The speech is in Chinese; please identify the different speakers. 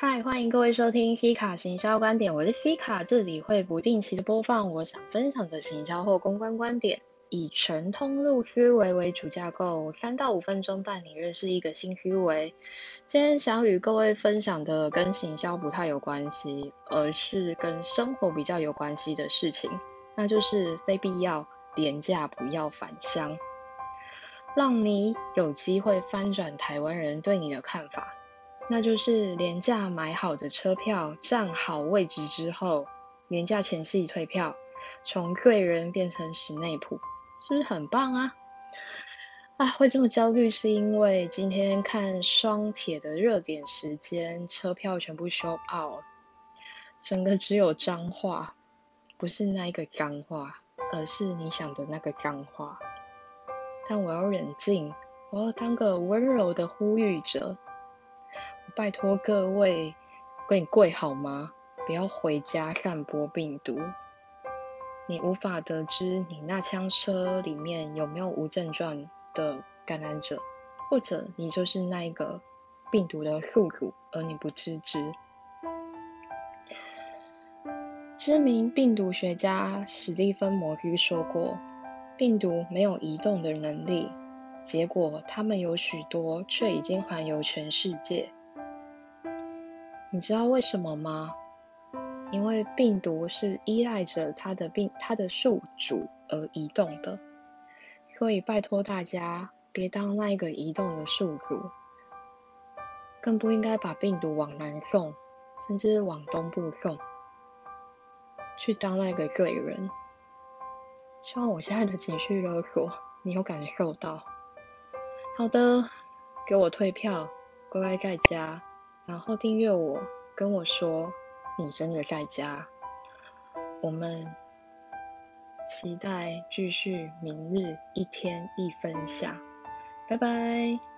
Speaker 1: 嗨，欢迎各位收听 C 卡行销观点，我是 C 卡，这里会不定期的播放我想分享的行销或公关观点，以全通路思维为主架构，三到五分钟带你认识一个新思维。今天想与各位分享的跟行销不太有关系，而是跟生活比较有关系的事情，那就是非必要廉价不要返乡，让你有机会翻转台湾人对你的看法。那就是廉价买好的车票，站好位置之后，廉价前夕退票，从贵人变成室内普，是不是很棒啊？啊，会这么焦虑是因为今天看双铁的热点时间，车票全部 show out，整个只有脏话，不是那一个脏话，而是你想的那个脏话。但我要冷静，我要当个温柔的呼吁者。拜托各位，给你跪好吗？不要回家散播病毒。你无法得知你那枪车里面有没有无症状的感染者，或者你就是那一个病毒的宿主，而你不自知。知名病毒学家史蒂芬·摩斯说过：“病毒没有移动的能力，结果他们有许多，却已经环游全世界。”你知道为什么吗？因为病毒是依赖着它的病、它的宿主而移动的，所以拜托大家别当那一个移动的宿主，更不应该把病毒往南送，甚至往东部送，去当那个罪人。希望我现在的情绪勒索你有感受到。好的，给我退票，乖乖在家。然后订阅我，跟我说你真的在家。我们期待继续明日一天一分享，拜拜。